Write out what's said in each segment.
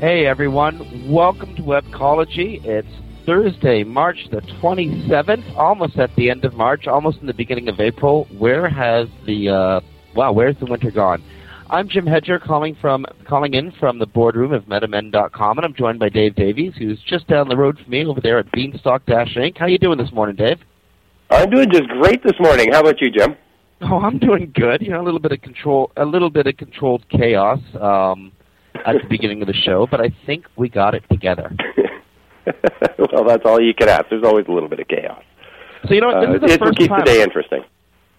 Hey everyone, welcome to Webcology. It's Thursday, March the 27th, almost at the end of March, almost in the beginning of April. Where has the, uh, wow, where's the winter gone? I'm Jim Hedger calling from calling in from the boardroom of MetaMend.com, and I'm joined by Dave Davies, who's just down the road from me over there at Beanstalk Dash Inc. How you doing this morning, Dave? I'm doing just great this morning. How about you, Jim? Oh, I'm doing good. You know, a little bit of control, a little bit of controlled chaos. Um, at the beginning of the show, but I think we got it together. well, that's all you can ask. There's always a little bit of chaos. So you know what? This Uh, is the it's first keeps time. the day interesting.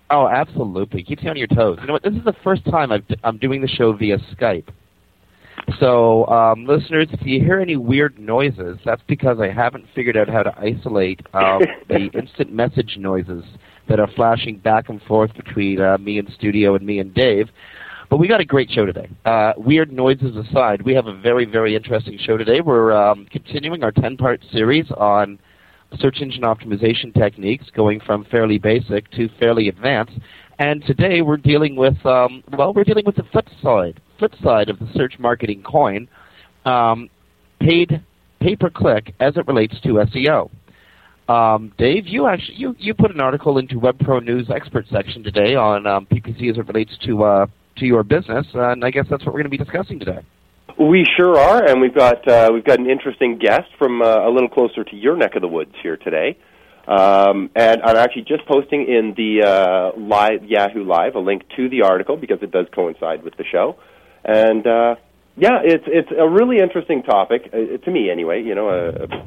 Oh, absolutely. Keeps you on your toes. You know what? This is the first time I've, I'm doing the show via Skype. So, um, listeners, if you hear any weird noises, that's because I haven't figured out how to isolate um, the instant message noises that are flashing back and forth between uh, me in studio and me and Dave. But we got a great show today. Uh, weird noises aside, we have a very, very interesting show today. We're um, continuing our 10 part series on search engine optimization techniques, going from fairly basic to fairly advanced. And today we're dealing with, um, well, we're dealing with the flip side, flip side of the search marketing coin, um, paid pay per click as it relates to SEO. Um, Dave, you actually you, you put an article into WebPro News expert section today on um, PPC as it relates to uh, to your business, and I guess that's what we're going to be discussing today. We sure are, and we've got uh, we've got an interesting guest from uh, a little closer to your neck of the woods here today. Um, and I'm actually just posting in the uh, live Yahoo Live a link to the article because it does coincide with the show. And uh, yeah, it's it's a really interesting topic uh, to me anyway. You know, uh,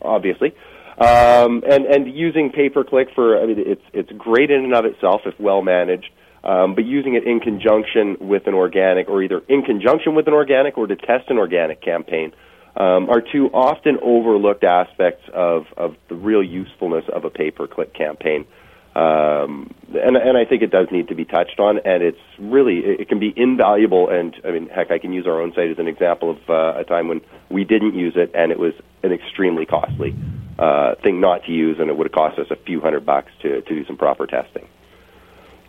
obviously. Um, and and using pay per click for I mean it's it's great in and of itself if well managed. Um, but using it in conjunction with an organic, or either in conjunction with an organic, or to test an organic campaign, um, are two often overlooked aspects of, of the real usefulness of a pay per click campaign. Um, and, and I think it does need to be touched on, and it's really it, can be invaluable. And I mean, heck, I can use our own site as an example of uh, a time when we didn't use it, and it was an extremely costly uh, thing not to use, and it would have cost us a few hundred bucks to to do some proper testing.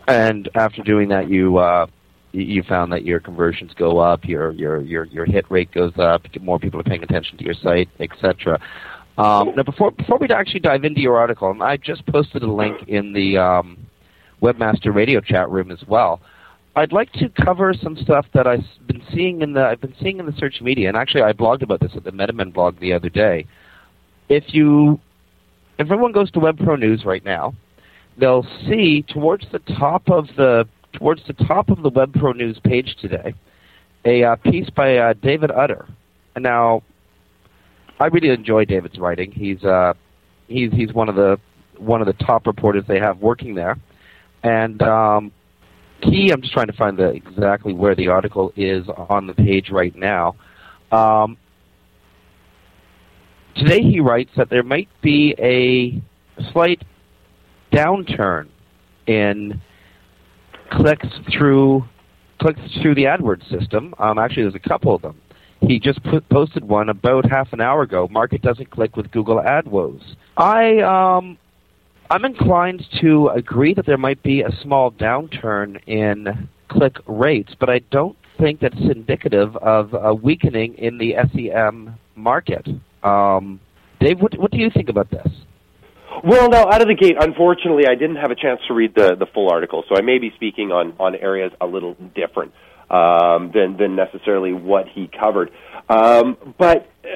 And after doing that, you uh, you- found that your conversions go up, your your your your hit rate goes up, more people are paying attention to your site, etc. Um, now, before before we actually dive into your article, and I just posted a link in the um, Webmaster Radio chat room as well. I'd like to cover some stuff that I've been seeing in the I've been seeing in the search media, and actually I blogged about this at the MetaMend blog the other day. If you if everyone goes to WebPro News right now, they'll see towards the top of the towards the top of the WebPro News page today a uh, piece by uh, David Utter. And now, I really enjoy David's writing. He's uh, he's he's one of the one of the top reporters they have working there, and um, he. I'm just trying to find the exactly where the article is on the page right now. Um, today he writes that there might be a slight downturn in clicks through clicks through the AdWords system. Um, actually, there's a couple of them. He just put, posted one about half an hour ago. Market doesn't click with Google AdWords. I um, I'm inclined to agree that there might be a small downturn in click rates, but I don't think that's indicative of a weakening in the SEM market. Um, Dave, what, what do you think about this? Well, no, out of the gate, unfortunately, I didn't have a chance to read the, the full article, so I may be speaking on, on areas a little different um, than, than necessarily what he covered. Um, but uh,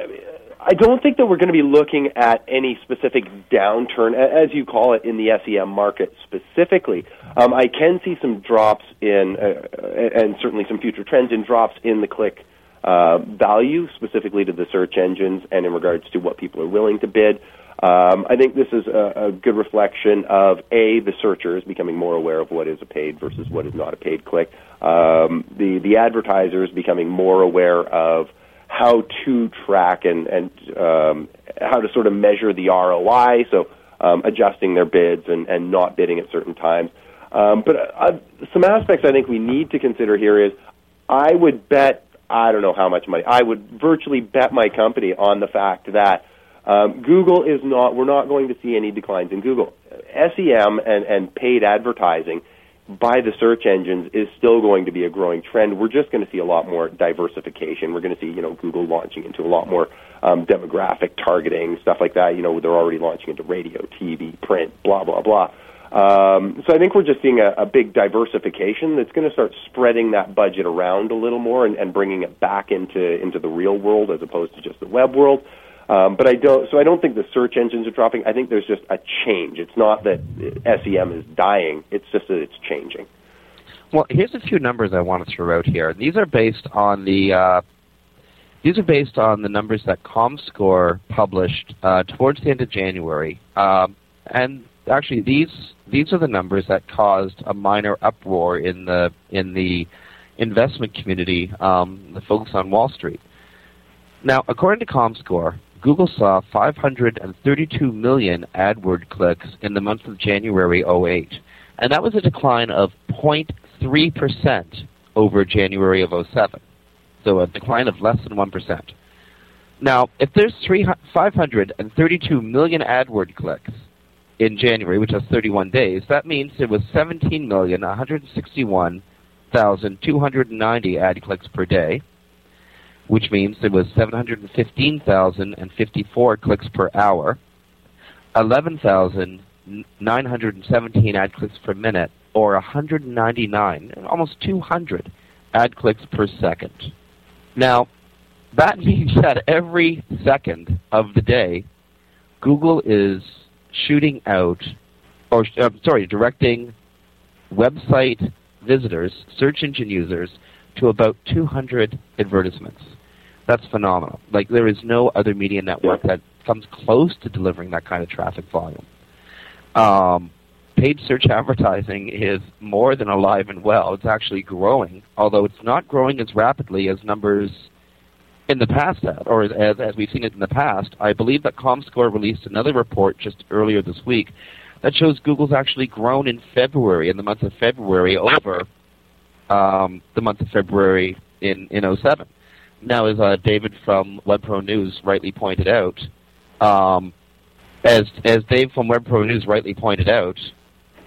I don't think that we're going to be looking at any specific downturn, as you call it, in the SEM market specifically. Um, I can see some drops in, uh, and certainly some future trends in drops in the click uh, value, specifically to the search engines and in regards to what people are willing to bid. Um, I think this is a, a good reflection of a the searchers becoming more aware of what is a paid versus what is not a paid click. Um, the the advertisers becoming more aware of how to track and and um, how to sort of measure the ROI. So um, adjusting their bids and, and not bidding at certain times. Um, but uh, some aspects I think we need to consider here is I would bet I don't know how much money I would virtually bet my company on the fact that um, Google is not. We're not going to see any declines in Google. SEM and, and paid advertising by the search engines is still going to be a growing trend. We're just going to see a lot more diversification. We're going to see, you know, Google launching into a lot more um, demographic targeting, stuff like that. You know, they're already launching into radio, TV, print, blah blah blah. Um, so I think we're just seeing a, a big diversification that's going to start spreading that budget around a little more and, and bringing it back into into the real world as opposed to just the web world. Um, but I don't. So I don't think the search engines are dropping. I think there's just a change. It's not that SEM is dying. It's just that it's changing. Well, here's a few numbers I want to throw out here. These are based on the uh, these are based on the numbers that ComScore published uh, towards the end of January, um, and actually these these are the numbers that caused a minor uproar in the in the investment community, um, the folks on Wall Street. Now, according to ComScore, Google saw 532 million AdWord clicks in the month of January 08, and that was a decline of 0.3% over January of 07. So a decline of less than 1%. Now, if there's 532 million AdWord clicks in January, which has 31 days, that means there was 17,161,290 ad clicks per day which means there was 715,054 clicks per hour, 11,917 ad clicks per minute, or 199, almost 200 ad clicks per second. Now, that means that every second of the day, Google is shooting out, or uh, sorry, directing website visitors, search engine users, to about 200 advertisements. That's phenomenal. Like there is no other media network that comes close to delivering that kind of traffic volume. Um, paid search advertising is more than alive and well. It's actually growing, although it's not growing as rapidly as numbers in the past have, or as, as we've seen it in the past. I believe that ComScore released another report just earlier this week that shows Google's actually grown in February, in the month of February, over um, the month of February in, in 07. Now, as uh, David from WebPro News rightly pointed out, um, as as Dave from WebPro News rightly pointed out,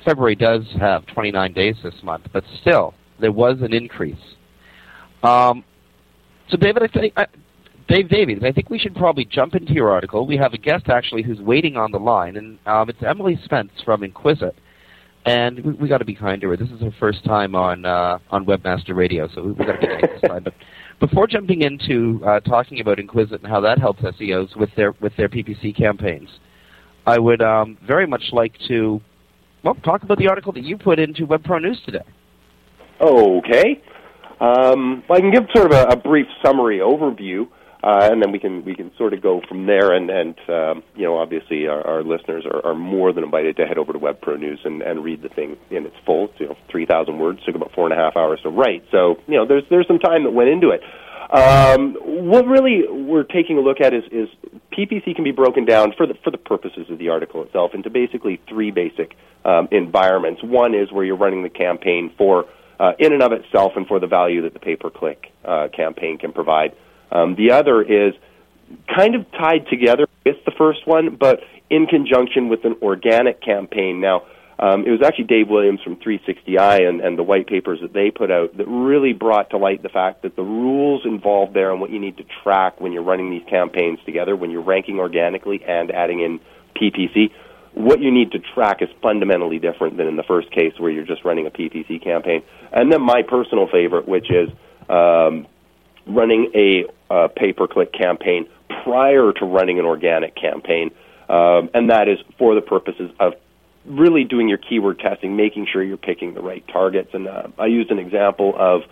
February does have 29 days this month, but still there was an increase. Um, so, David, I think. I, Dave Davies, I think we should probably jump into your article. We have a guest actually who's waiting on the line, and um, it's Emily Spence from Enquisite. And we, we got to be kind to her. This is her first time on uh, on Webmaster Radio, so we, got to be nice this time. But before jumping into uh, talking about Enquisite and how that helps SEOs with their with their PPC campaigns, I would um, very much like to well talk about the article that you put into WebPro News today. Okay. Um, well, I can give sort of a, a brief summary overview uh, and then we can we can sort of go from there. And and um, you know, obviously, our, our listeners are, are, more than invited to head over to WebPro News and, and read the thing in its full. It's, you know, three thousand words took about four and a half hours to write. So you know, there's there's some time that went into it. Um, what really we're taking a look at is is PPC can be broken down for the for the purposes of the article itself into basically three basic um, environments. One is where you're running the campaign for uh, in and of itself and for the value that the pay-per-click uh, campaign can provide. Um, the other is kind of tied together with the first one, but in conjunction with an organic campaign. Now, um, it was actually Dave Williams from 360i and, and the white papers that they put out that really brought to light the fact that the rules involved there and what you need to track when you're running these campaigns together, when you're ranking organically and adding in PPC, what you need to track is fundamentally different than in the first case where you're just running a PPC campaign. And then my personal favorite, which is um, running a uh, pay-per-click campaign prior to running an organic campaign, um, and that is for the purposes of really doing your keyword testing, making sure you're picking the right targets. And uh, I used an example of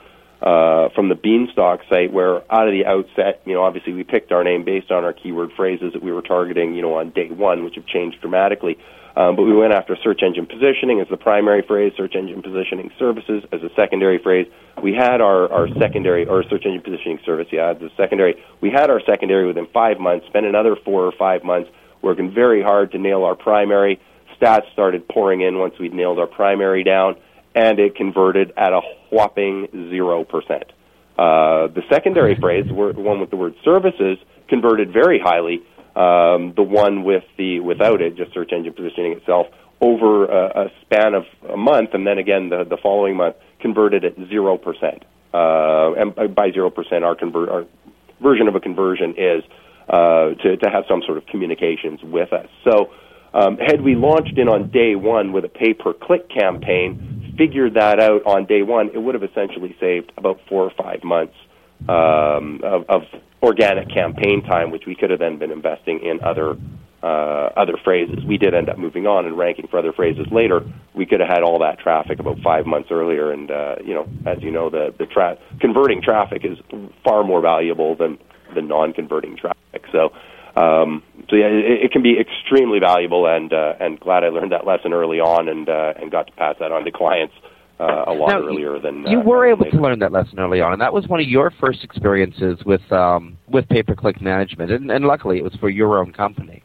uh, from the Beanstalk site where out of the outset, you know, obviously we picked our name based on our keyword phrases that we were targeting, you know, on day one, which have changed dramatically. Um, but we went after search engine positioning as the primary phrase, search engine positioning services as a secondary phrase. We had our, our secondary, or search engine positioning service, yeah, the secondary. We had our secondary within five months, spent another four or five months working very hard to nail our primary stats started pouring in once we'd nailed our primary down, and it converted at a whopping 0%. Uh, the secondary phrase, one with the word services, converted very highly. Um, the one with the without it, just search engine positioning itself, over a, a span of a month, and then again the, the following month, converted at 0%. Uh, and by 0%, our, convert, our version of a conversion is uh, to, to have some sort of communications with us. So um, had we launched in on day one with a pay per click campaign, figured that out on day one, it would have essentially saved about four or five months um, of, of organic campaign time, which we could have then been investing in other uh, other phrases. We did end up moving on and ranking for other phrases later. We could have had all that traffic about five months earlier, and uh, you know, as you know, the the tra- converting traffic is far more valuable than the non-converting traffic. So um, so yeah, it, it can be extremely valuable, and uh, and glad I learned that lesson early on, and uh, and got to pass that on to clients uh, a lot now, earlier than you uh, were able later. to learn that lesson early on, and that was one of your first experiences with um, with pay per click management, and, and luckily it was for your own company.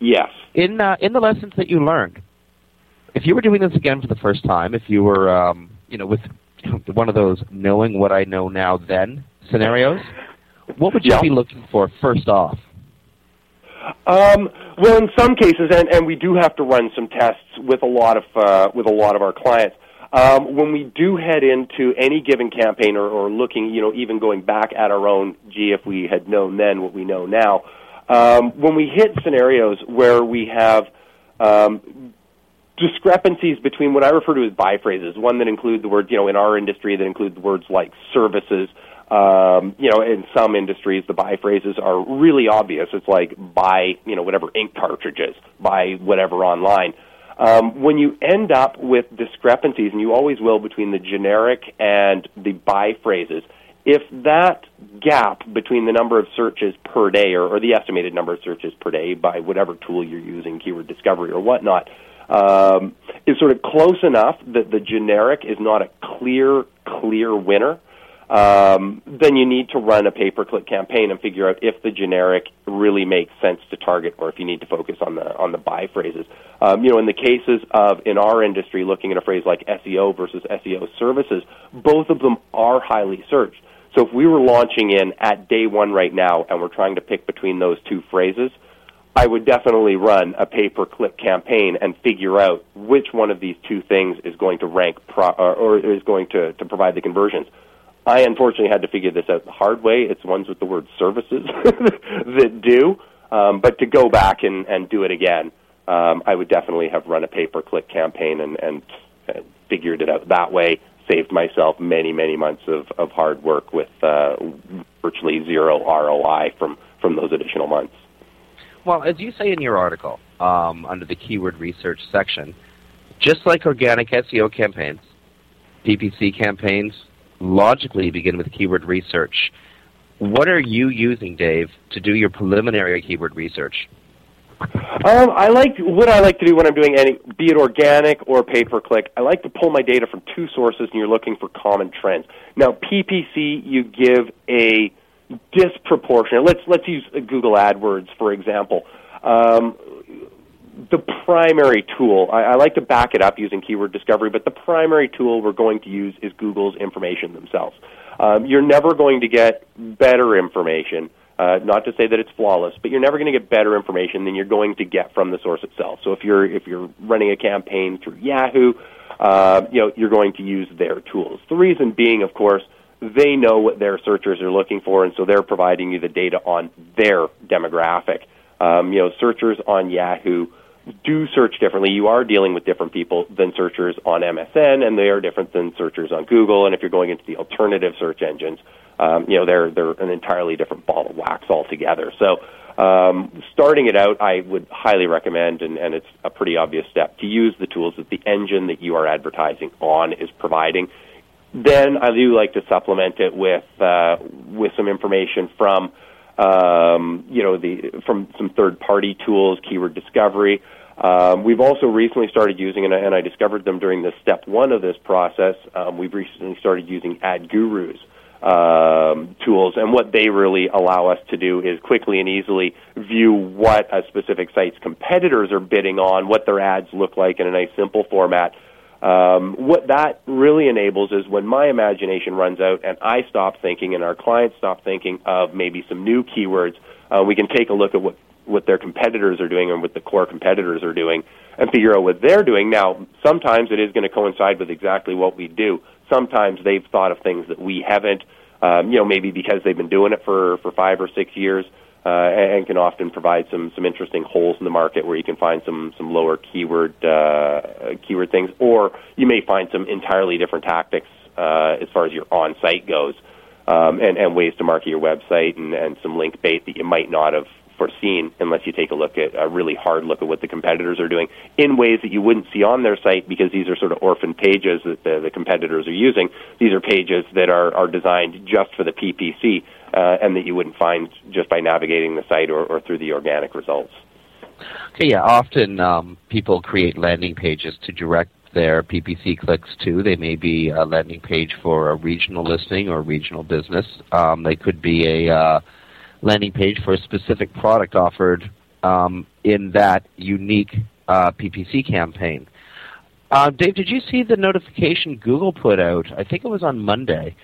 Yes. In uh, in the lessons that you learned, if you were doing this again for the first time, if you were um, you know with one of those knowing what I know now then scenarios, what would you Yeah. be looking for first off? Um, well, in some cases, and, and we do have to run some tests with a lot of uh, with a lot of our clients. Um, when we do head into any given campaign, or, or looking, you know, even going back at our own, gee, if we had known then what we know now, um, when we hit scenarios where we have um, discrepancies between what I refer to as buy phrases, one that include the words, you know, in our industry that include the words like services. Um, you know, in some industries, the buy phrases are really obvious. It's like buy, you know, whatever ink cartridges, buy whatever online. Um, when you end up with discrepancies, and you always will between the generic and the buy phrases, if that gap between the number of searches per day or, or the estimated number of searches per day by whatever tool you're using, keyword discovery or whatnot, um, is sort of close enough that the generic is not a clear, clear winner, um, then you need to run a pay-per-click campaign and figure out if the generic really makes sense to target, or if you need to focus on the on the buy phrases. Um, you know, in the cases of in our industry, looking at a phrase like SEO versus SEO services, both of them are highly searched. So if we were launching in at day one right now, and we're trying to pick between those two phrases, I would definitely run a pay-per-click campaign and figure out which one of these two things is going to rank pro- or, or is going to, to provide the conversions. I unfortunately had to figure this out the hard way. It's ones with the word services that do. Um, but to go back and, and do it again, um, I would definitely have run a pay-per-click campaign and, and figured it out that way. Saved myself many, many months of, of hard work with uh, virtually zero ROI from, from those additional months. Well, as you say in your article, um, under the keyword research section, just like organic SEO campaigns, PPC campaigns logically begin with keyword research. What are you using, Dave, to do your preliminary keyword research? Um, I like what I like to do when I'm doing any, be it organic or pay per click. I like to pull my data from two sources, and you're looking for common trends. Now, PPC, you give a disproportionate. Let's let's use Google AdWords for example. Um, the primary tool, I, I like to back it up using keyword discovery, but the primary tool we're going to use is Google's information themselves. Um, you're never going to get better information. Uh, not to say that it's flawless, but you're never going to get better information than you're going to get from the source itself. So if you're if you're running a campaign through Yahoo, uh, you know you're going to use their tools. The reason being, of course, they know what their searchers are looking for, and so they're providing you the data on their demographic. Um, you know, searchers on Yahoo do search differently. You are dealing with different people than searchers on MSN, and they are different than searchers on Google. And if you're going into the alternative search engines, um, you know they're they're an entirely different ball of wax altogether. So. Um, starting it out, I would highly recommend, and, and it's a pretty obvious step, to use the tools that the engine that you are advertising on is providing. Then I do like to supplement it with uh, with some information from um, you know the from some third party tools, keyword discovery. Um, we've also recently started using, and I, and I discovered them during the step one of this process. Um, we've recently started using AdGooroo's um, tools, and what they really allow us to do is quickly and easily view what a specific site's competitors are bidding on, what their ads look like in a nice simple format um, what that really enables is when my imagination runs out and I stop thinking and our clients stop thinking of maybe some new keywords, uh, we can take a look at what, what their competitors are doing and what the core competitors are doing and figure out what they're doing. Now, sometimes it is going to coincide with exactly what we do. Sometimes they've thought of things that we haven't, um, you know, maybe because they've been doing it for, for five or six years uh, and can often provide some some interesting holes in the market where you can find some some lower keyword uh, keyword things, or you may find some entirely different tactics uh, as far as your on site goes, um, and and ways to market your website and and some link bait that you might not have foreseen unless you take a look at a really hard look at what the competitors are doing in ways that you wouldn't see on their site because these are sort of orphan pages that the, the competitors are using. These are pages that are, are designed just for the PPC uh, and that you wouldn't find just by navigating the site or, or through the organic results. Okay, yeah. Often um, people create landing pages to direct their PPC clicks to. They may be a landing page for a regional listing or regional business. Um, they could be a uh, landing page for a specific product offered um, in that unique uh, PPC campaign. Uh, Dave, did you see the notification Google put out? I think it was on Monday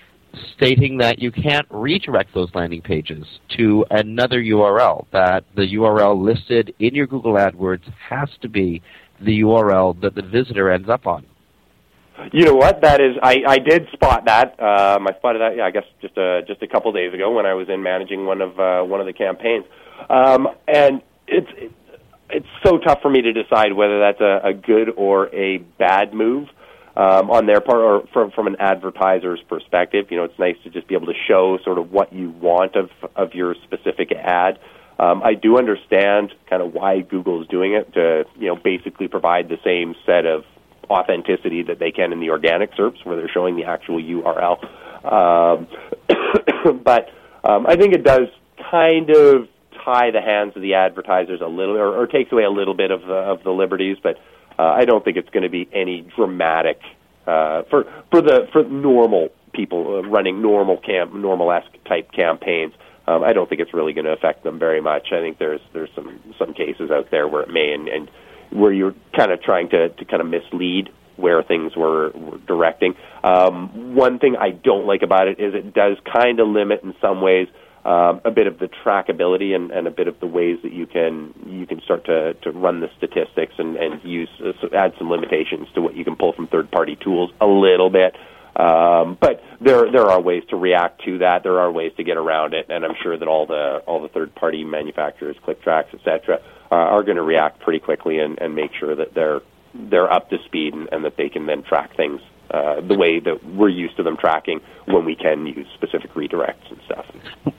stating that you can't redirect those landing pages to another URL, that the URL listed in your Google AdWords has to be the URL that the visitor ends up on. You know what? That is, I, I did spot that. Um, I spotted that. Yeah, I guess just a just a couple days ago when I was in managing one of uh, one of the campaigns, um, and it's it's so tough for me to decide whether that's a, a good or a bad move um, on their part, or from from an advertiser's perspective. You know, it's nice to just be able to show sort of what you want of of your specific ad. Um, I do understand kind of why Google is doing it to you know basically provide the same set of authenticity that they can in the organic SERPs, where they're showing the actual URL. Um, but um, I think it does kind of tie the hands of the advertisers a little, or, or takes away a little bit of the, of the liberties. But uh, I don't think it's going to be any dramatic uh, for for the for normal people uh, running normal camp normal esque type campaigns. Um, I don't think it's really going to affect them very much. I think there's there's some some cases out there where it may and, and where you're kind of trying to to kind of mislead where things were, were directing. Um, one thing I don't like about it is it does kind of limit in some ways um, a bit of the trackability and, and a bit of the ways that you can you can start to, to run the statistics and, and use uh, add some limitations to what you can pull from third party tools a little bit. Um, but there there are ways to react to that. There are ways to get around it, and I'm sure that all the all the third party manufacturers, click ClickTracks, etc., uh, are going to react pretty quickly and, and make sure that they're they're up to speed and, and that they can then track things uh, the way that we're used to them tracking when we can use specific redirects and stuff.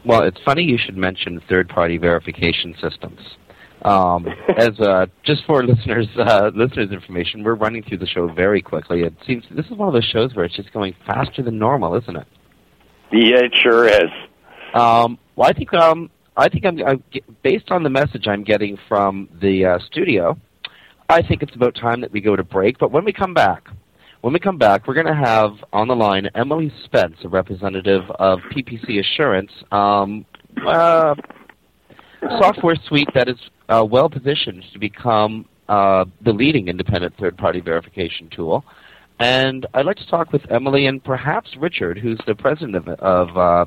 Well, it's funny you should mention third-party verification systems. Um, as uh, just for listeners, uh, listeners' information, we're running through the show very quickly. It seems this is one of those shows where it's just going faster than normal, isn't it? Yeah, it sure is. Um, well, I think um, I think I'm, I'm, based on the message I'm getting from the uh, studio. I think it's about time that we go to break. But when we come back, When we come back, we're going to have on the line Emily Spence, a representative of PPC Assurance, um, uh, software suite that is uh, well positioned to become uh, the leading independent third-party verification tool. And I'd like to talk with Emily and perhaps Richard, who's the president of, of uh,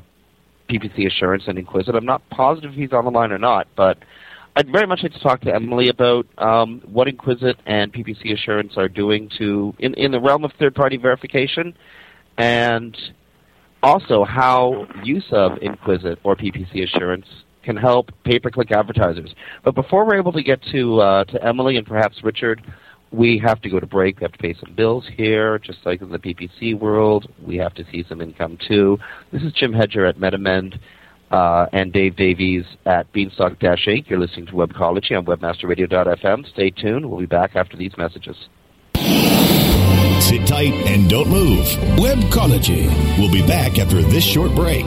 PPC Assurance and Enquisite. I'm not positive if he's on the line or not, but I'd very much like to talk to Emily about um, what Enquisite and PPC Assurance are doing to in, in the realm of third-party verification, and also how use of Enquisite or PPC Assurance can help pay-per-click advertisers. But before we're able to get to uh, to Emily and perhaps Richard, we have to go to break. We have to pay some bills here, just like in the PPC world. We have to see some income too. This is Jim Hedger at MetaMend uh, and Dave Davies at Beanstalk Dash Inc. You're listening to Webcology on WebmasterRadio.fm. Stay tuned. We'll be back after these messages. Sit tight and don't move. Webcology. We'll be back after this short break.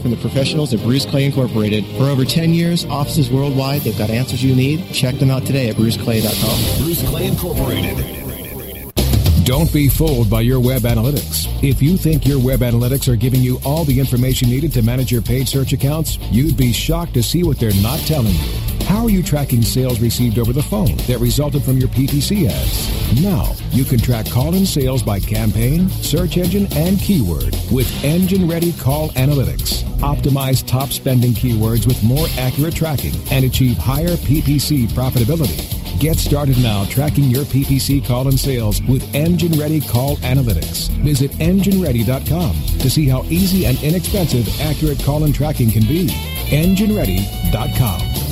from the professionals at Bruce Clay Incorporated. For over 10 years, offices worldwide, they've got answers you need. Check them out today at bruceclay.com. Bruce Clay Incorporated. Don't be fooled by your web analytics. If you think your web analytics are giving you all the information needed to manage your paid search accounts, you'd be shocked to see what they're not telling you. How are you tracking sales received over the phone that resulted from your PPC ads? Now, you can track call-in sales by campaign, search engine, and keyword with engine-ready call analytics. Optimize top spending keywords with more accurate tracking and achieve higher PPC profitability. Get started now tracking your PPC call and sales with Engine Ready Call Analytics. Visit engineready.com to see how easy and inexpensive accurate call and tracking can be. EngineReady.com.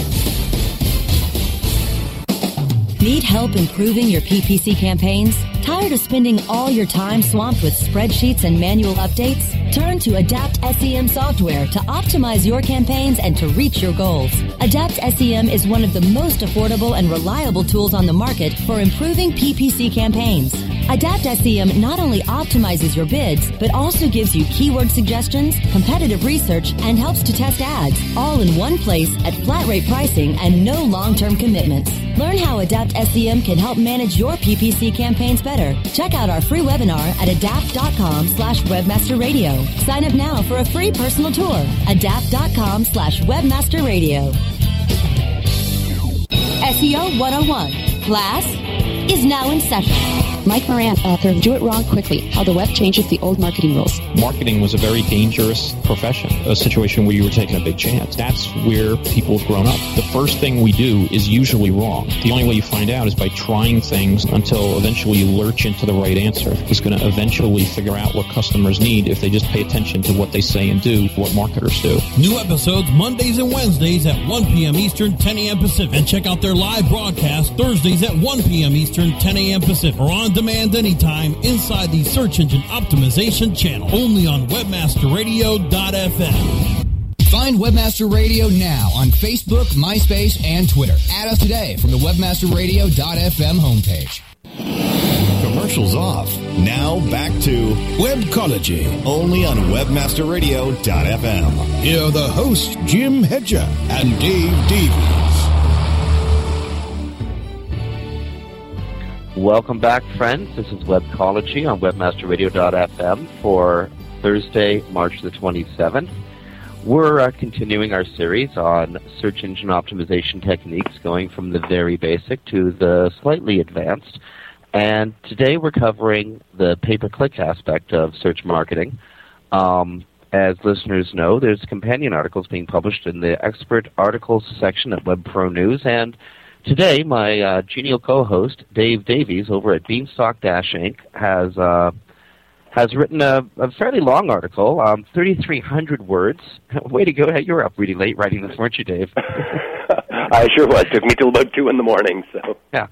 Need help improving your PPC campaigns? Tired of spending all your time swamped with spreadsheets and manual updates? Turn to Adapt SEM software to optimize your campaigns and to reach your goals. Adapt SEM is one of the most affordable and reliable tools on the market for improving PPC campaigns. Adapt SEM not only optimizes your bids, but also gives you keyword suggestions, competitive research, and helps to test ads, all in one place at flat rate pricing and no long-term commitments. Learn how Adapt SEM can help manage your PPC campaigns better. Check out our free webinar at adapt.com slash webmasterradio. Sign up now for a free personal tour. Adapt.com slash webmasterradio. SEO 101. Class is now in session. Mike Moran, author of Do It Wrong Quickly, How the Web Changes the Old Marketing Rules. Marketing was a very dangerous profession, a situation where you were taking a big chance. That's where people have grown up. The first thing we do is usually wrong. The only way you find out is by trying things until eventually you lurch into the right answer. It's going to eventually figure out what customers need if they just pay attention to what they say and do, what marketers do. New episodes Mondays and Wednesdays at 1 p.m. Eastern, 10 a.m. Pacific. And check out their live broadcast Thursdays at 1 p.m. Eastern, 10 a.m. Pacific. Or on demand anytime inside the Search Engine Optimization channel. Only on WebmasterRadio.fm. Find Webmaster Radio now on Facebook, MySpace, and Twitter. Add us today from the WebmasterRadio.fm homepage. Commercials off. Now back to Webcology, only on WebmasterRadio.fm. Here are the hosts, Jim Hedger and Dave Davies. Welcome back, friends. This is Webcology on WebmasterRadio.fm for Thursday, March the 27th. We're uh, continuing our series on search engine optimization techniques, going from the very basic to the slightly advanced. And today we're covering the pay-per-click aspect of search marketing. Um, as listeners know, there's companion articles being published in the expert articles section at WebPro News, and Today, my uh, genial co-host Dave Davies over at Beanstalk Dash Inc. has uh, has written a, a, fairly long article, um, 3,300 words. Way to go! You were up really late writing this, weren't you, Dave? I sure was. Took me till about two in the morning. So yeah,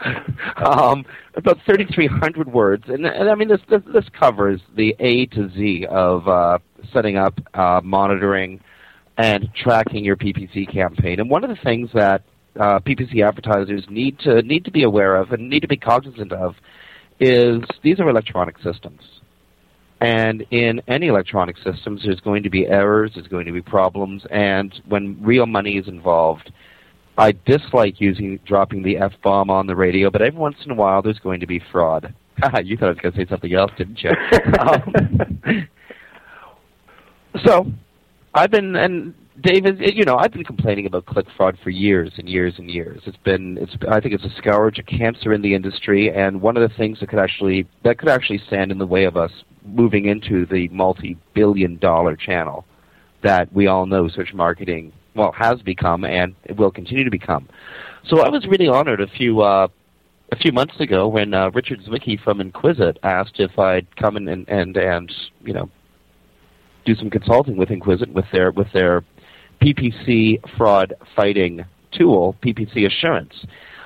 um, about 3,300 words, and, and I mean this, this this covers the A to Z of uh, setting up, uh, monitoring, and tracking your PPC campaign. And one of the things that uh, PPC advertisers need to need to be aware of and need to be cognizant of is these are electronic systems. And in any electronic systems, there's going to be errors, there's going to be problems, and when real money is involved, I dislike using dropping the f bomb on the radio, but every once in a while there's going to be fraud. you thought I was going to say something else, didn't you? um, so, I've been and David, you know, I've been complaining about click fraud for years and years and years. It's been, it's, I think it's a scourge, a cancer in the industry, and one of the things that could actually, that could actually stand in the way of us moving into the multi-billion dollar channel that we all know search marketing well has become and will continue to become. So I was really honored a few uh, a few months ago when uh, Richard Zwicky from Enquisite asked if I'd come in and, and and you know do some consulting with Enquisite with their with their PPC fraud fighting tool, PPC Assurance.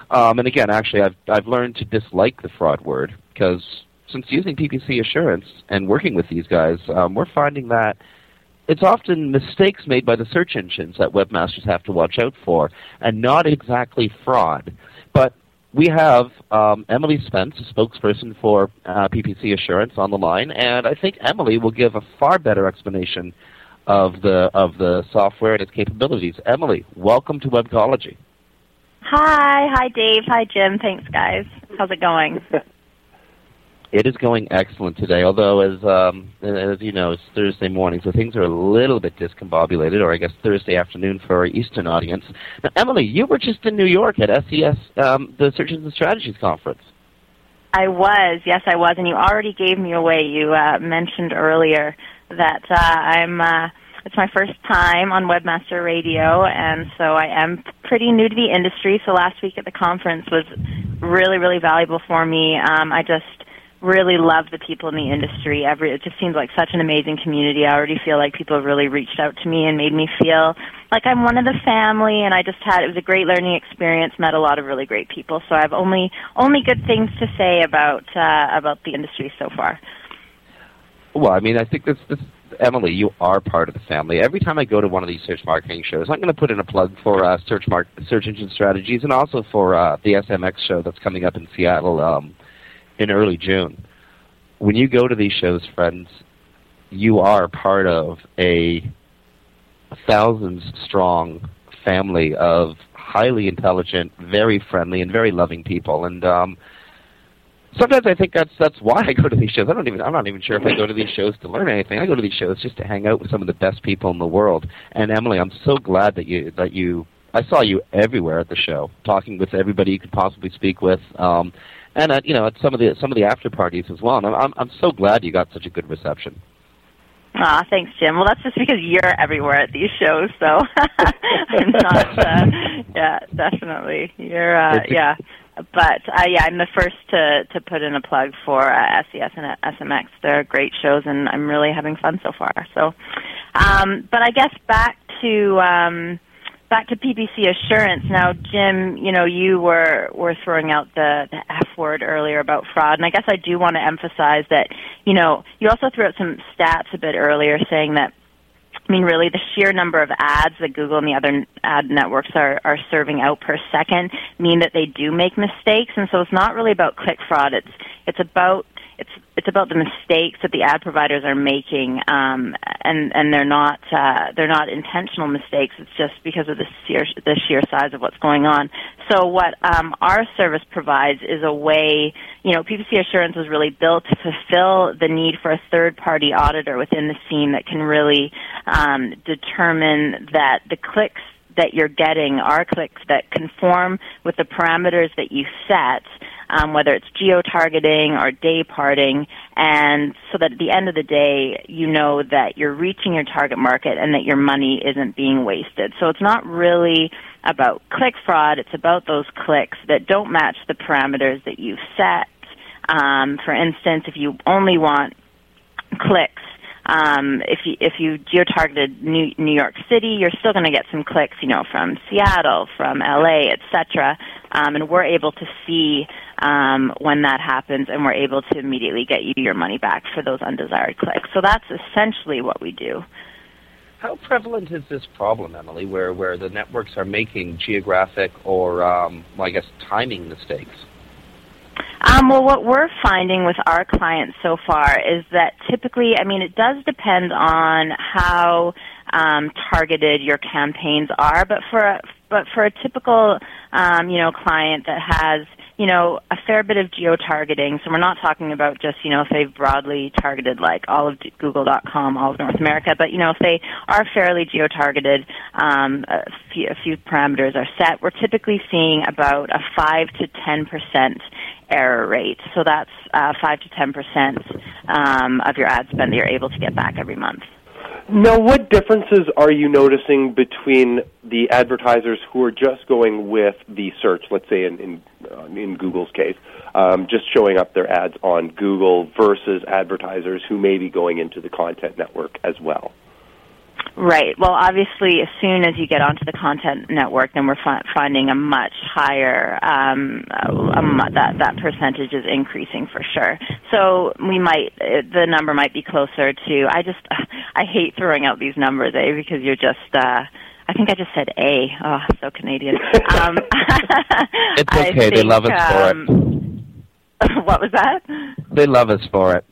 Um, and again, actually, I've I've learned to dislike the fraud word because since using PPC Assurance and working with these guys, um, we're finding that it's often mistakes made by the search engines that webmasters have to watch out for, and not exactly fraud. But we have um, Emily Spence, a spokesperson for uh, PPC Assurance, on the line, and I think Emily will give a far better explanation of the of the software and its capabilities. Emily, welcome to Webcology. Hi, hi Dave, hi Jim. Thanks, guys. How's it going? It is going excellent today, although as um, as you know, it's Thursday morning, so things are a little bit discombobulated, or I guess Thursday afternoon for our Eastern audience. Now, Emily, you were just in New York at SES, um, the Search Engine Strategies Conference. I was, yes, I was, and you already gave me away. You uh, mentioned earlier that uh, I'm. Uh, it's my first time on Webmaster Radio, and so I am pretty new to the industry. So last week at the conference was really, really valuable for me. Um, I just really love the people in the industry. Every it just seems like such an amazing community. I already feel like people really reached out to me and made me feel like I'm one of the family. And I just had it was a great learning experience. Met a lot of really great people. So I have only only good things to say about uh, about the industry so far. Well, I mean, I think this this Emily, you are part of the family. Every time I go to one of these search marketing shows, I'm going to put in a plug for uh, search mark search engine strategies and also for uh, the SMX show that's coming up in Seattle. Um, in early June. When you go to these shows, friends, you are part of a thousands strong family of highly intelligent, very friendly, and very loving people. And um, sometimes I think that's that's why I go to these shows. I don't even I'm not even sure if I go to these shows to learn anything. I go to these shows just to hang out with some of the best people in the world. And Emily, I'm so glad that you that you I saw you everywhere at the show, talking with everybody you could possibly speak with. Um, and at you know at some of the some of the after parties as well. And I'm I'm so glad you got such a good reception. Ah, thanks, Jim. Well, that's just because you're everywhere at these shows, so I'm not. Uh, yeah, definitely. You're. Uh, yeah, but uh, yeah, I'm the first to to put in a plug for uh, SES and SMX. They're great shows, and I'm really having fun so far. So, um, but I guess back to. Um, back to PPC assurance. Now, Jim, you know, you were were throwing out the, the F word earlier about fraud, and I guess I do want to emphasize that, you know, you also threw out some stats a bit earlier saying that I mean, really, the sheer number of ads that Google and the other ad networks are, are serving out per second mean that they do make mistakes, and so it's not really about click fraud. It's it's about it's it's about the mistakes that the ad providers are making, um, and and they're not uh, they're not intentional mistakes. It's just because of the sheer the sheer size of what's going on. So what um, our service provides is a way. You know, PPC Assurance was really built to fulfill the need for a third party auditor within the scene that can really um, determine that the clicks that you're getting are clicks that conform with the parameters that you set um, whether it's geo-targeting or day parting, and so that at the end of the day, you know that you're reaching your target market and that your money isn't being wasted. So it's not really about click fraud, it's about those clicks that don't match the parameters that you've set. Um, for instance, if you only want clicks um, if you if you geo-targeted New, New York City, you're still going to get some clicks, you know, from Seattle, from LA, etc. Um, and we're able to see um, when that happens, and we're able to immediately get you your money back for those undesired clicks. So that's essentially what we do. How prevalent is this problem, Emily, where, where the networks are making geographic or, um, well, I guess, timing mistakes? Um, well, what we're finding with our clients so far is that typically, I mean, it does depend on how um, targeted your campaigns are, but for a, but for a typical, um, you know, client that has you know, a fair bit of geo-targeting. So we're not talking about just, you know, if they've broadly targeted like all of Google.com, all of North America, but, you know, if they are fairly geo-targeted, um, a, few, a few parameters are set, we're typically seeing about a 5 to 10% error rate. So that's uh, 5 to 10% um, of your ad spend that you're able to get back every month. Now, what differences are you noticing between the advertisers who are just going with the search, let's say in in, uh, in Google's case, um, just showing up their ads on Google versus advertisers who may be going into the content network as well? Right. Well, obviously, as soon as you get onto the content network, then we're fi- finding a much higher um, um, that that percentage is increasing for sure. So we might uh, the number might be closer to. I just I hate throwing out these numbers, eh? Because you're just. Uh, I think I just said A. Oh, so Canadian. Um, it's okay. Think, they love us um, for it. what was that? They love us for it.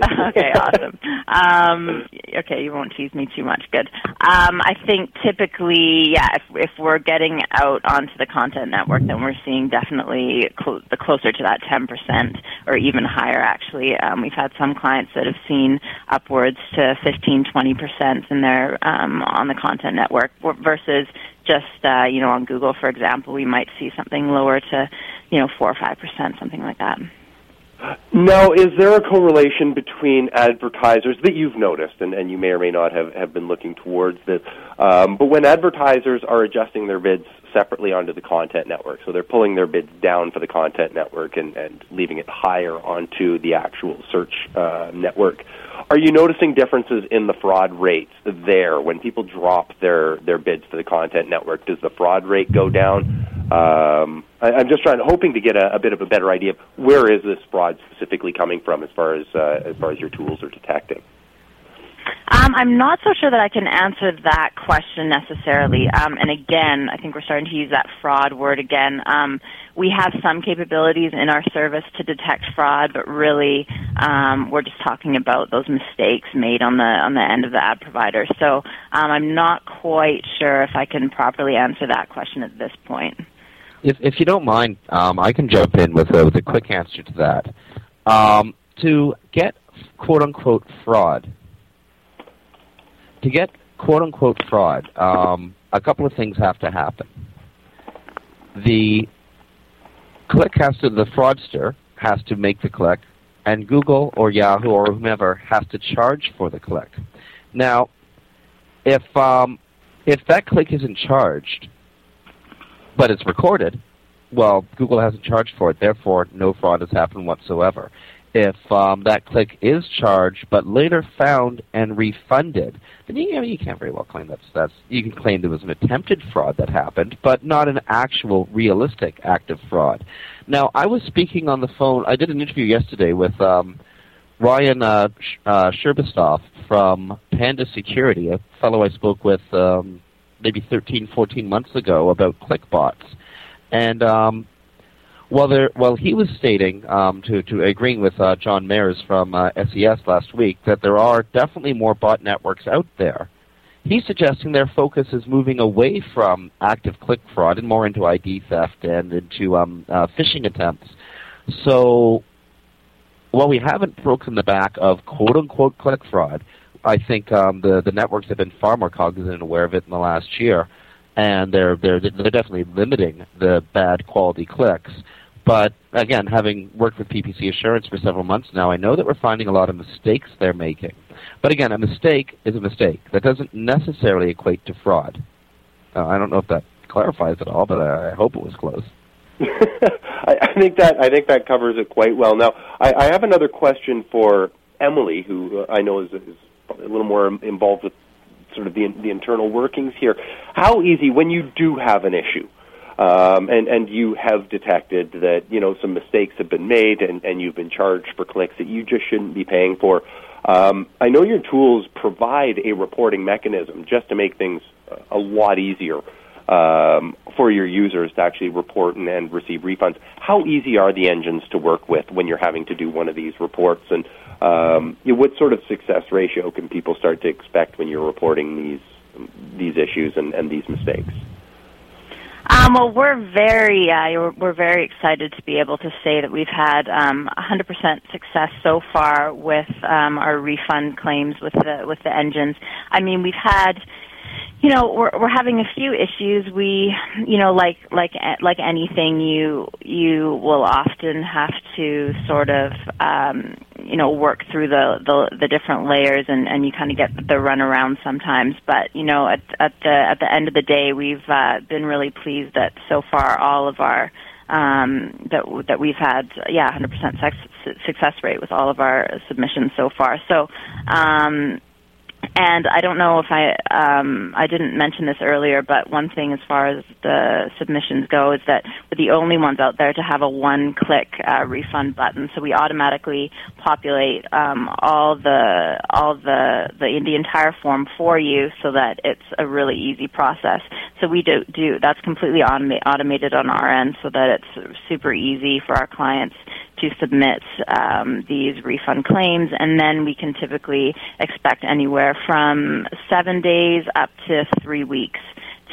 okay, awesome. Um, okay, you won't tease me too much. Good. Um, I think typically, yeah, if, if we're getting out onto the content network, then we're seeing definitely cl- the closer to that 10% or even higher, actually. Um, we've had some clients that have seen upwards to 15, 20% in their, um, on the content network versus just, uh, you know, on Google, for example, we might see something lower to, you know, 4 or 5%, something like that. Now, is there a correlation between advertisers that you've noticed, and, and you may or may not have, have been looking towards this, um, but when advertisers are adjusting their bids separately onto the content network, so they're pulling their bids down for the content network and, and leaving it higher onto the actual search uh, network, are you noticing differences in the fraud rates there when people drop their, their bids to the content network? Does the fraud rate go down? Um, I, I'm just trying, hoping to get a, a bit of a better idea of where is this fraud specifically coming from, as far as uh, as far as your tools are detecting. Um, I'm not so sure that I can answer that question necessarily. Um, and again, I think we're starting to use that fraud word again. Um, we have some capabilities in our service to detect fraud, but really, um, we're just talking about those mistakes made on the on the end of the ad provider. So um, I'm not quite sure if I can properly answer that question at this point. If, if you don't mind, um, I can jump in with a, with a quick answer to that. Um, to get quote unquote fraud, to get quote unquote fraud, um, a couple of things have to happen. The click has to, the fraudster has to make the click, and Google or Yahoo or whomever has to charge for the click. Now, if um, if that click isn't charged, but it's recorded, well, Google hasn't charged for it. Therefore, no fraud has happened whatsoever. If um, that click is charged but later found and refunded, then you, you can't very well claim that's that's. You can claim there was an attempted fraud that happened, but not an actual, realistic act of fraud. Now, I was speaking on the phone. I did an interview yesterday with um, Ryan uh, uh, Sherstobitoff from Panda Security, a fellow I spoke with um, maybe 13, 14 months ago about clickbots. And um, while there, while he was stating um, to to agreeing with uh, John Mayers from uh, SES last week that there are definitely more bot networks out there, he's suggesting their focus is moving away from active click fraud and more into ID theft and into um, uh, phishing attempts. So, while we haven't broken the back of quote unquote click fraud, I think um, the the networks have been far more cognizant and aware of it in the last year, and they're they're they're definitely limiting the bad quality clicks. But again, having worked with PPC Assurance for several months now, I know that we're finding a lot of mistakes they're making. But again, a mistake is a mistake. That doesn't necessarily equate to fraud. Uh, I don't know if that clarifies it all, but I, I hope it was close. I, I think that I think that covers it quite well. Now, I, I have another question for Emily, who uh, I know is, is a little more involved with sort of the the internal workings here. How easy when you do have an issue? Um, and and you have detected that you know some mistakes have been made, and, and you've been charged for clicks that you just shouldn't be paying for. Um, I know your tools provide a reporting mechanism just to make things a lot easier um, for your users to actually report and, and receive refunds. How easy are the engines to work with when you're having to do one of these reports, and um, you know, what sort of success ratio can people start to expect when you're reporting these these issues and, and these mistakes? Um, well, we're very uh, we're, very excited to be able to say that we've had um, 100% success so far with um, our refund claims with the with the engines. I mean, we've had you know we're we're having a few issues we you know like like like anything you you will often have to sort of um you know work through the the, the different layers and and you kind of get the runaround sometimes but you know at at the at the end of the day we've uh, been really pleased that so far all of our um, that that we've had, yeah, 100% success rate with all of our submissions so far. So, um, and I don't know if I um, I didn't mention this earlier, but one thing as far as the submissions go is that we're the only ones out there to have a one-click uh, refund button. So we automatically populate um, all the all the the the entire form for you, so that it's a really easy process. So we do do that's completely automa- automated on our end, so that it's super easy for our clients to submit um, these refund claims, and then we can typically expect anywhere from seven days up to three weeks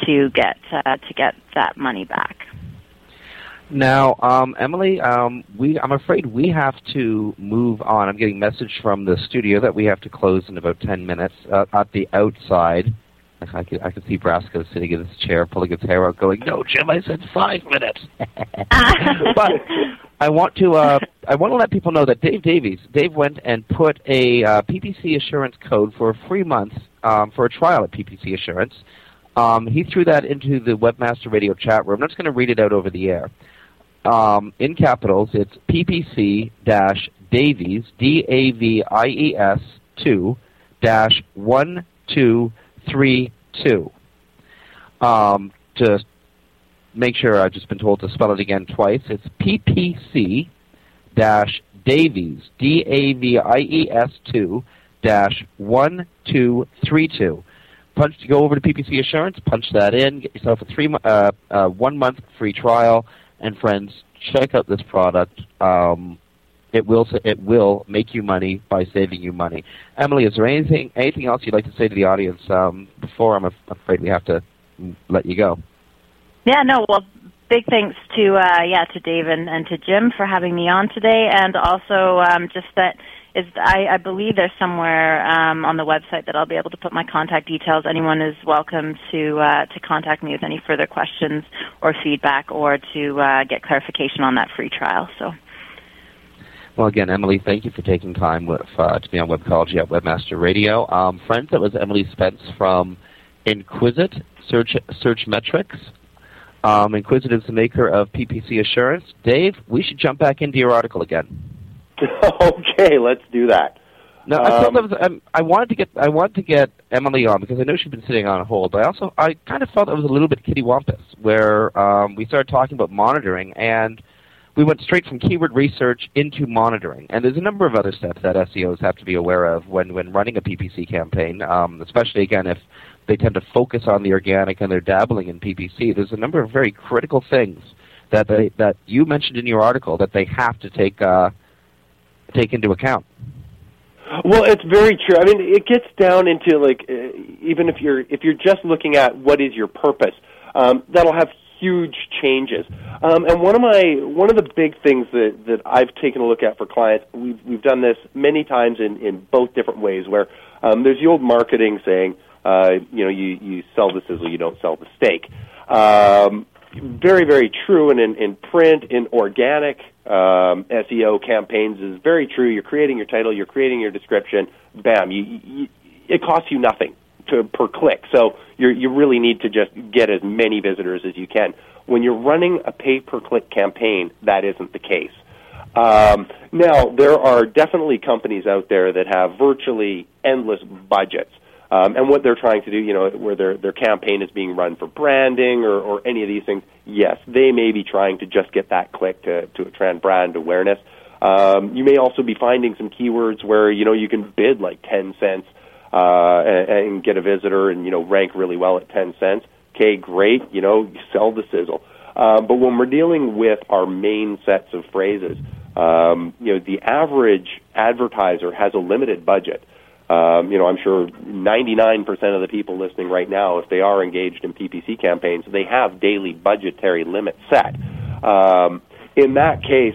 to get uh, to get that money back. Now, um, Emily, um, we I'm afraid we have to move on. I'm getting message from the studio that we have to close in about ten minutes. Uh, at the outside, I can I can see Brasco sitting in his chair, pulling his hair out, going, "No, Jim, I said five minutes." but I want to uh, I want to let people know that Dave Davies, Dave went and put a uh, PPC assurance code for a free month um, for a trial at PPC Assurance. Um, he threw that into the Webmaster Radio chat room. I'm just going to read it out over the air. Um, in capitals, it's PPC dash Davies D A V I E S two dash one two three two. Um, to make sure I've just been told to spell it again twice. It's PPC dash Davies D A V I E S two dash one two three two. Punch to go over to PPC Assurance, punch that in, get yourself a three uh, uh, one month free trial, and friends, check out this product. Um, it will it will make you money by saving you money. Emily, is there anything anything else you'd like to say to the audience um, before I'm afraid we have to let you go? Yeah, no, well, big thanks to uh, yeah to Dave and, and to Jim for having me on today, and also um, just that is I, I believe there's somewhere um, on the website that I'll be able to put my contact details. Anyone is welcome to uh, to contact me with any further questions or feedback, or to uh, get clarification on that free trial. So. Well, again, Emily, thank you for taking time with, uh, to be on Webcology at Webmaster Radio. Um, friends, that was Emily Spence from Enquisite Search Search Metrics. Um, Enquisite is the maker of PPC Assurance. Dave, we should jump back into your article again. okay, let's do that. No, I um, was. Um, I wanted to get. I wanted to get Emily on because I know she's been sitting on hold. But I also, I kind of felt it was a little bit kitty wampus, where um, we started talking about monitoring, and we went straight from keyword research into monitoring. And there's a number of other steps that SEOs have to be aware of when when running a PPC campaign, um, especially again if they tend to focus on the organic and they're dabbling in PPC. There's a number of very critical things that they that you mentioned in your article that they have to take uh, take into account. Well, it's very true. I mean, it gets down into like uh, even if you're if you're just looking at what is your purpose, um, that'll have huge changes. Um, and one of my one of the big things that that I've taken a look at for clients, we've we've done this many times in in both different ways. Where um, there's the old marketing saying, uh, you know, you you sell the sizzle, you don't sell the steak. Um, very very true, and in, in print, in organic um, SEO campaigns is very true. You're creating your title, you're creating your description. Bam, you, you it costs you nothing to, per click. So you you really need to just get as many visitors as you can. When you're running a pay per click campaign, that isn't the case. Um, now, there are definitely companies out there that have virtually endless budgets. Um, and what they're trying to do, you know, where their their campaign is being run for branding or, or any of these things, yes, they may be trying to just get that click to to attract brand awareness. Um, you may also be finding some keywords where you know you can bid like ten cents uh, and, and get a visitor and you know rank really well at ten cents. Okay, great, you know, you sell the sizzle. Um, but when we're dealing with our main sets of phrases, um, you know, the average advertiser has a limited budget. Um, you know, I'm sure 99% of the people listening right now, if they are engaged in PPC campaigns, they have daily budgetary limits set. Um, in that case,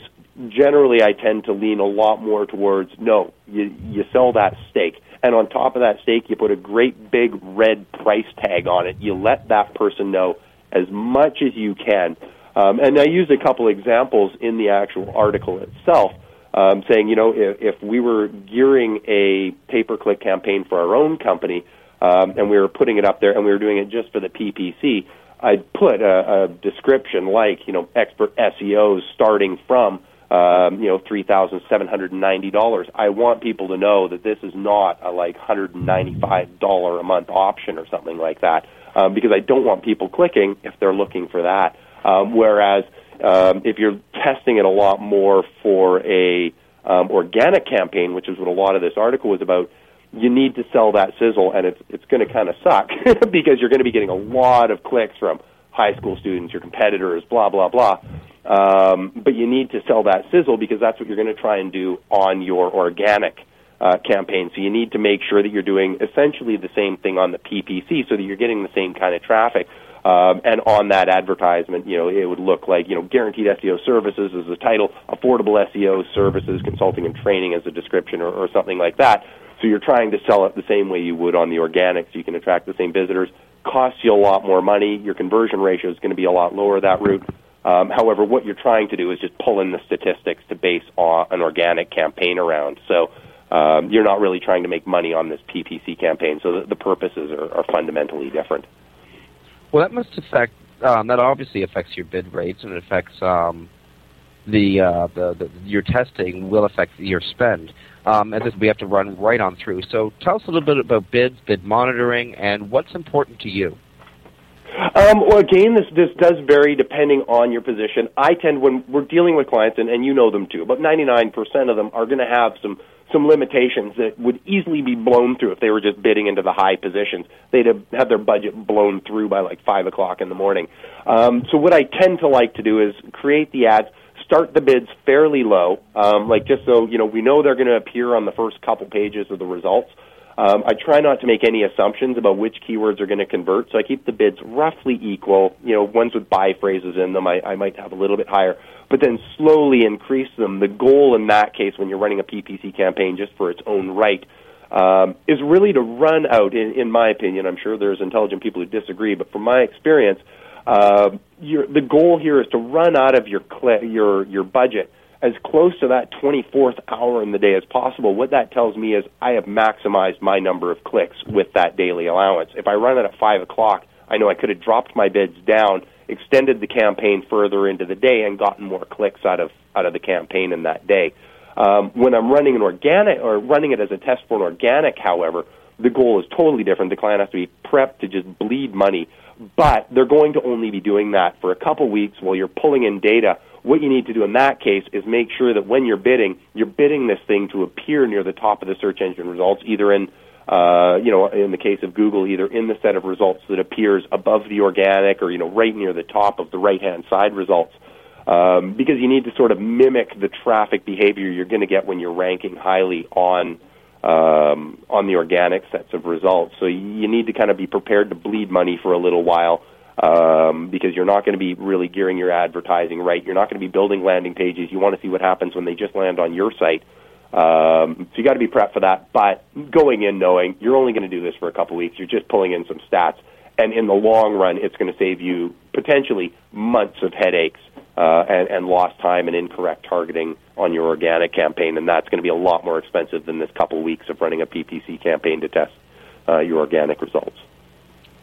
generally I tend to lean a lot more towards no, you, you sell that steak. And on top of that steak, you put a great big red price tag on it. You let that person know as much as you can. Um, and I used a couple examples in the actual article itself, um, saying, you know, if, if we were gearing a pay per click campaign for our own company um, and we were putting it up there and we were doing it just for the PPC, I'd put a, a description like, you know, expert SEOs starting from um, you know, three thousand seven hundred and ninety dollars. I want people to know that this is not a like hundred and ninety-five dollar a month option or something like that, um, because I don't want people clicking if they're looking for that. Um, whereas um, if you're testing it a lot more for a um, organic campaign, which is what a lot of this article was about, you need to sell that sizzle, and it's it's going to kind of suck because you're going to be getting a lot of clicks from high school students, your competitors, blah blah blah. Um, but you need to sell that sizzle because that's what you're going to try and do on your organic uh, campaign. So you need to make sure that you're doing essentially the same thing on the PPC so that you're getting the same kind of traffic. Um, and on that advertisement, you know, it would look like, you know, guaranteed SEO services as the title, affordable SEO services, consulting and training as a description or, or something like that. So you're trying to sell it the same way you would on the organic so you can attract the same visitors. Costs you a lot more money. Your conversion ratio is going to be a lot lower that route. Um, however, what you're trying to do is just pull in the statistics to base an organic campaign around. So um, you're not really trying to make money on this PPC campaign. So the, the purposes are, are, fundamentally different. Well, that must affect. Um, that obviously affects your bid rates, and it affects um, the, uh, the, the, your testing will affect your spend. Um, and this we have to run right on through. So tell us a little bit about bids, bid monitoring, and what's important to you. Um, well, again, this this does vary depending on your position. I tend when we're dealing with clients, and, and you know them too. Nine percent of them are going to have some some limitations that would easily be blown through if they were just bidding into the high positions. They'd have, have their budget blown through by like five o'clock in the morning. Um, so what I tend to like to do is create the ads start the bids fairly low, um, like just so you know we know they're going to appear on the first couple pages of the results. Um, I try not to make any assumptions about which keywords are going to convert, so I keep the bids roughly equal. You know, ones with buy phrases in them, I, I might have a little bit higher, but then slowly increase them. The goal in that case, when you're running a PPC campaign just for its own right, um, is really to run out. In, in my opinion, I'm sure there's intelligent people who disagree, but from my experience, uh, the goal here is to run out of your cl- your your budget as close to that 24th hour in the day as possible, what that tells me is I have maximized my number of clicks with that daily allowance. If I run it at 5 o'clock, I know I could have dropped my bids down, extended the campaign further into the day, and gotten more clicks out of, out of the campaign in that day. Um, when I'm running an organic or running it as a test for an organic, however, the goal is totally different. The client has to be prepped to just bleed money, but they're going to only be doing that for a couple weeks while you're pulling in data what you need to do in that case is make sure that when you're bidding, you're bidding this thing to appear near the top of the search engine results, either in uh, you know, in the case of Google, either in the set of results that appears above the organic or, you know, right near the top of the right hand side results. Um, because you need to sort of mimic the traffic behavior you're going to get when you're ranking highly on um, on the organic sets of results. So you need to kind of be prepared to bleed money for a little while um, because you're not going to be really gearing your advertising right. You're not going to be building landing pages. You want to see what happens when they just land on your site. Um, so you got to be prepped for that. But going in knowing you're only going to do this for a couple weeks, you're just pulling in some stats, and in the long run, it's going to save you potentially months of headaches uh, and, and lost time and incorrect targeting on your organic campaign, and that's going to be a lot more expensive than this couple weeks of running a PPC campaign to test uh, your organic results.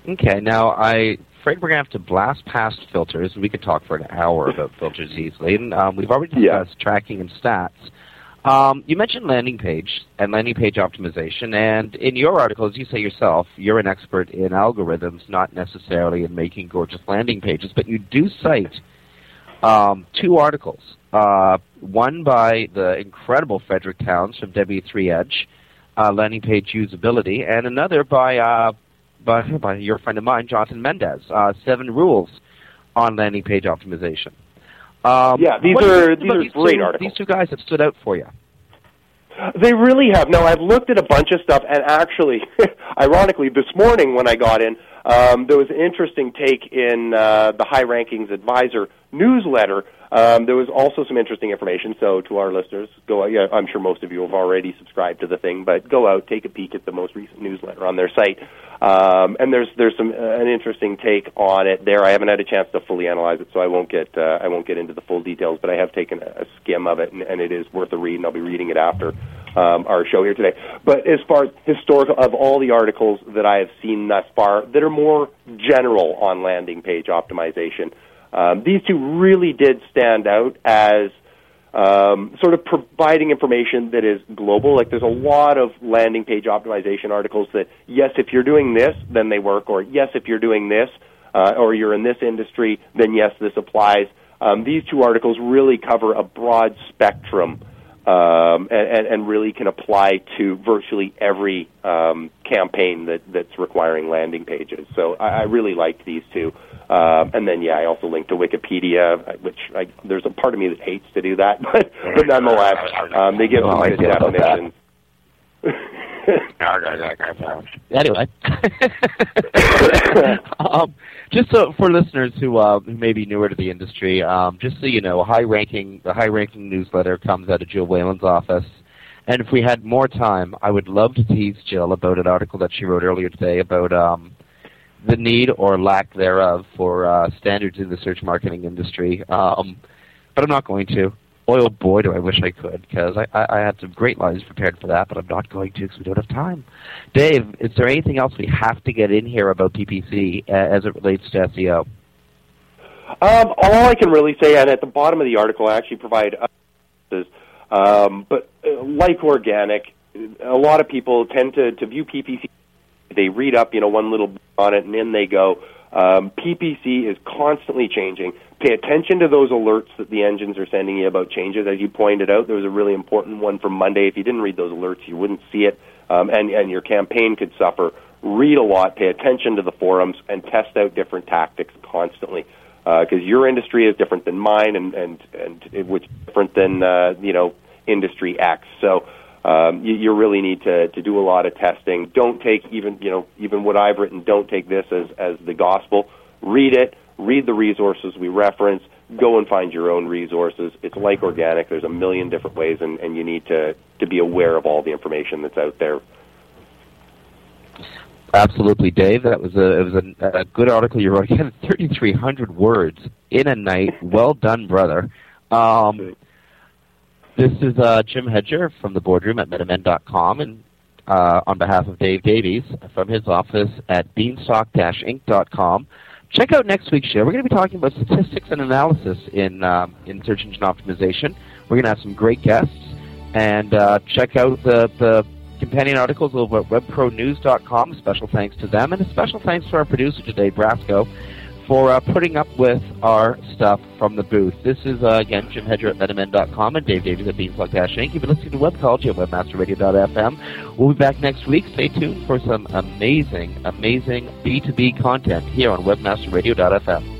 Okay, now I afraid we're going to have to blast past filters. We could talk for an hour about filters easily. And um, we've already discussed yeah. tracking and stats. Um, you mentioned landing page and landing page optimization, and in your articles, you say yourself you're an expert in algorithms, not necessarily in making gorgeous landing pages, but you do cite um, two articles. Uh, one by the incredible Frederick Townes from W3 Edge, uh, landing page usability, and another by, uh, by, by your friend of mine, Jonathan Mendez, uh, Seven Rules on Landing Page Optimization. Um, yeah, these are these are these great two, articles. These two guys have stood out for you. They really have. No, I've looked at a bunch of stuff, and actually, ironically, this morning when I got in, um, there was an interesting take in uh, the High Rankings Advisor newsletter um, there was also some interesting information. So to our listeners, go. Yeah, I'm sure most of you have already subscribed to the thing, but go out, take a peek at the most recent newsletter on their site. Um, and there's there's some uh, an interesting take on it there. I haven't had a chance to fully analyze it, so I won't get uh, I won't get into the full details. But I have taken a, a skim of it, and, and it is worth a read. And I'll be reading it after um, our show here today. But as far as historical of all the articles that I have seen thus far that are more general on landing page optimization. Um, these two really did stand out as um, sort of providing information that is global. Like there's a lot of landing page optimization articles that, yes, if you're doing this, then they work, or yes, if you're doing this, uh, or you're in this industry, then yes, this applies. Um, these two articles really cover a broad spectrum um, and, and, really can apply to virtually every um, campaign that, that's requiring landing pages. So I, I really liked these two. Um, and then, yeah, I also linked to Wikipedia, which I, there's a part of me that hates to do that, but, but nonetheless, um, they give some good definitions. anyway, um, just so for listeners who uh, who may be newer to the industry, um, just so you know, high ranking the high ranking newsletter comes out of Jill Whalen's office. And if we had more time, I would love to tease Jill about an article that she wrote earlier today about um, the need or lack thereof for uh, standards in the search marketing industry. Um, but I'm not going to. Oh boy, do I wish I could, because I, I, I had some great lines prepared for that, but I'm not going to because we don't have time. Dave, is there anything else we have to get in here about PPC uh, as it relates to SEO? Um, all I can really say, and at the bottom of the article, I actually provide uh, um, but uh, like organic, a lot of people tend to, to view PPC they read up, you know, one little on it, and in they go. Um, PPC is constantly changing. Pay attention to those alerts that the engines are sending you about changes. As you pointed out, there was a really important one from Monday. If you didn't read those alerts, you wouldn't see it, um, and and your campaign could suffer. Read a lot, pay attention to the forums, and test out different tactics constantly. Because uh, your industry is different than mine, and and and which different than uh, you know industry X. So um, you, you really need to, to do a lot of testing. Don't take even you know even what I've written. Don't take this as as the gospel. Read it. Read the resources we reference. Go and find your own resources. It's like organic. There's a million different ways, and, and you need to to be aware of all the information that's out there. Absolutely, Dave. That was a it was a, a good article you wrote. You had 3,300 words in a night. Well done, brother. Um, this is uh, Jim Hedger from the boardroom at MetaMend.com, and uh, on behalf of Dave Davies from his office at Beanstalk-Inc.com. Check out next week's show. We're going to be talking about statistics and analysis in um, in search engine optimization. We're going to have some great guests, and uh, check out the the companion articles over at WebProNews.com. Special thanks to them, and a special thanks to our producer today, Brasco for uh, putting up with our stuff from the booth. This is, uh, again, Jim Hedger at MetaMend.com and Dave Davies at Beanstalk Dash Inc. You've been listening to Webcology at WebmasterRadio.fm. We'll be back next week. Stay tuned for some amazing, amazing B2B content here on WebmasterRadio.fm.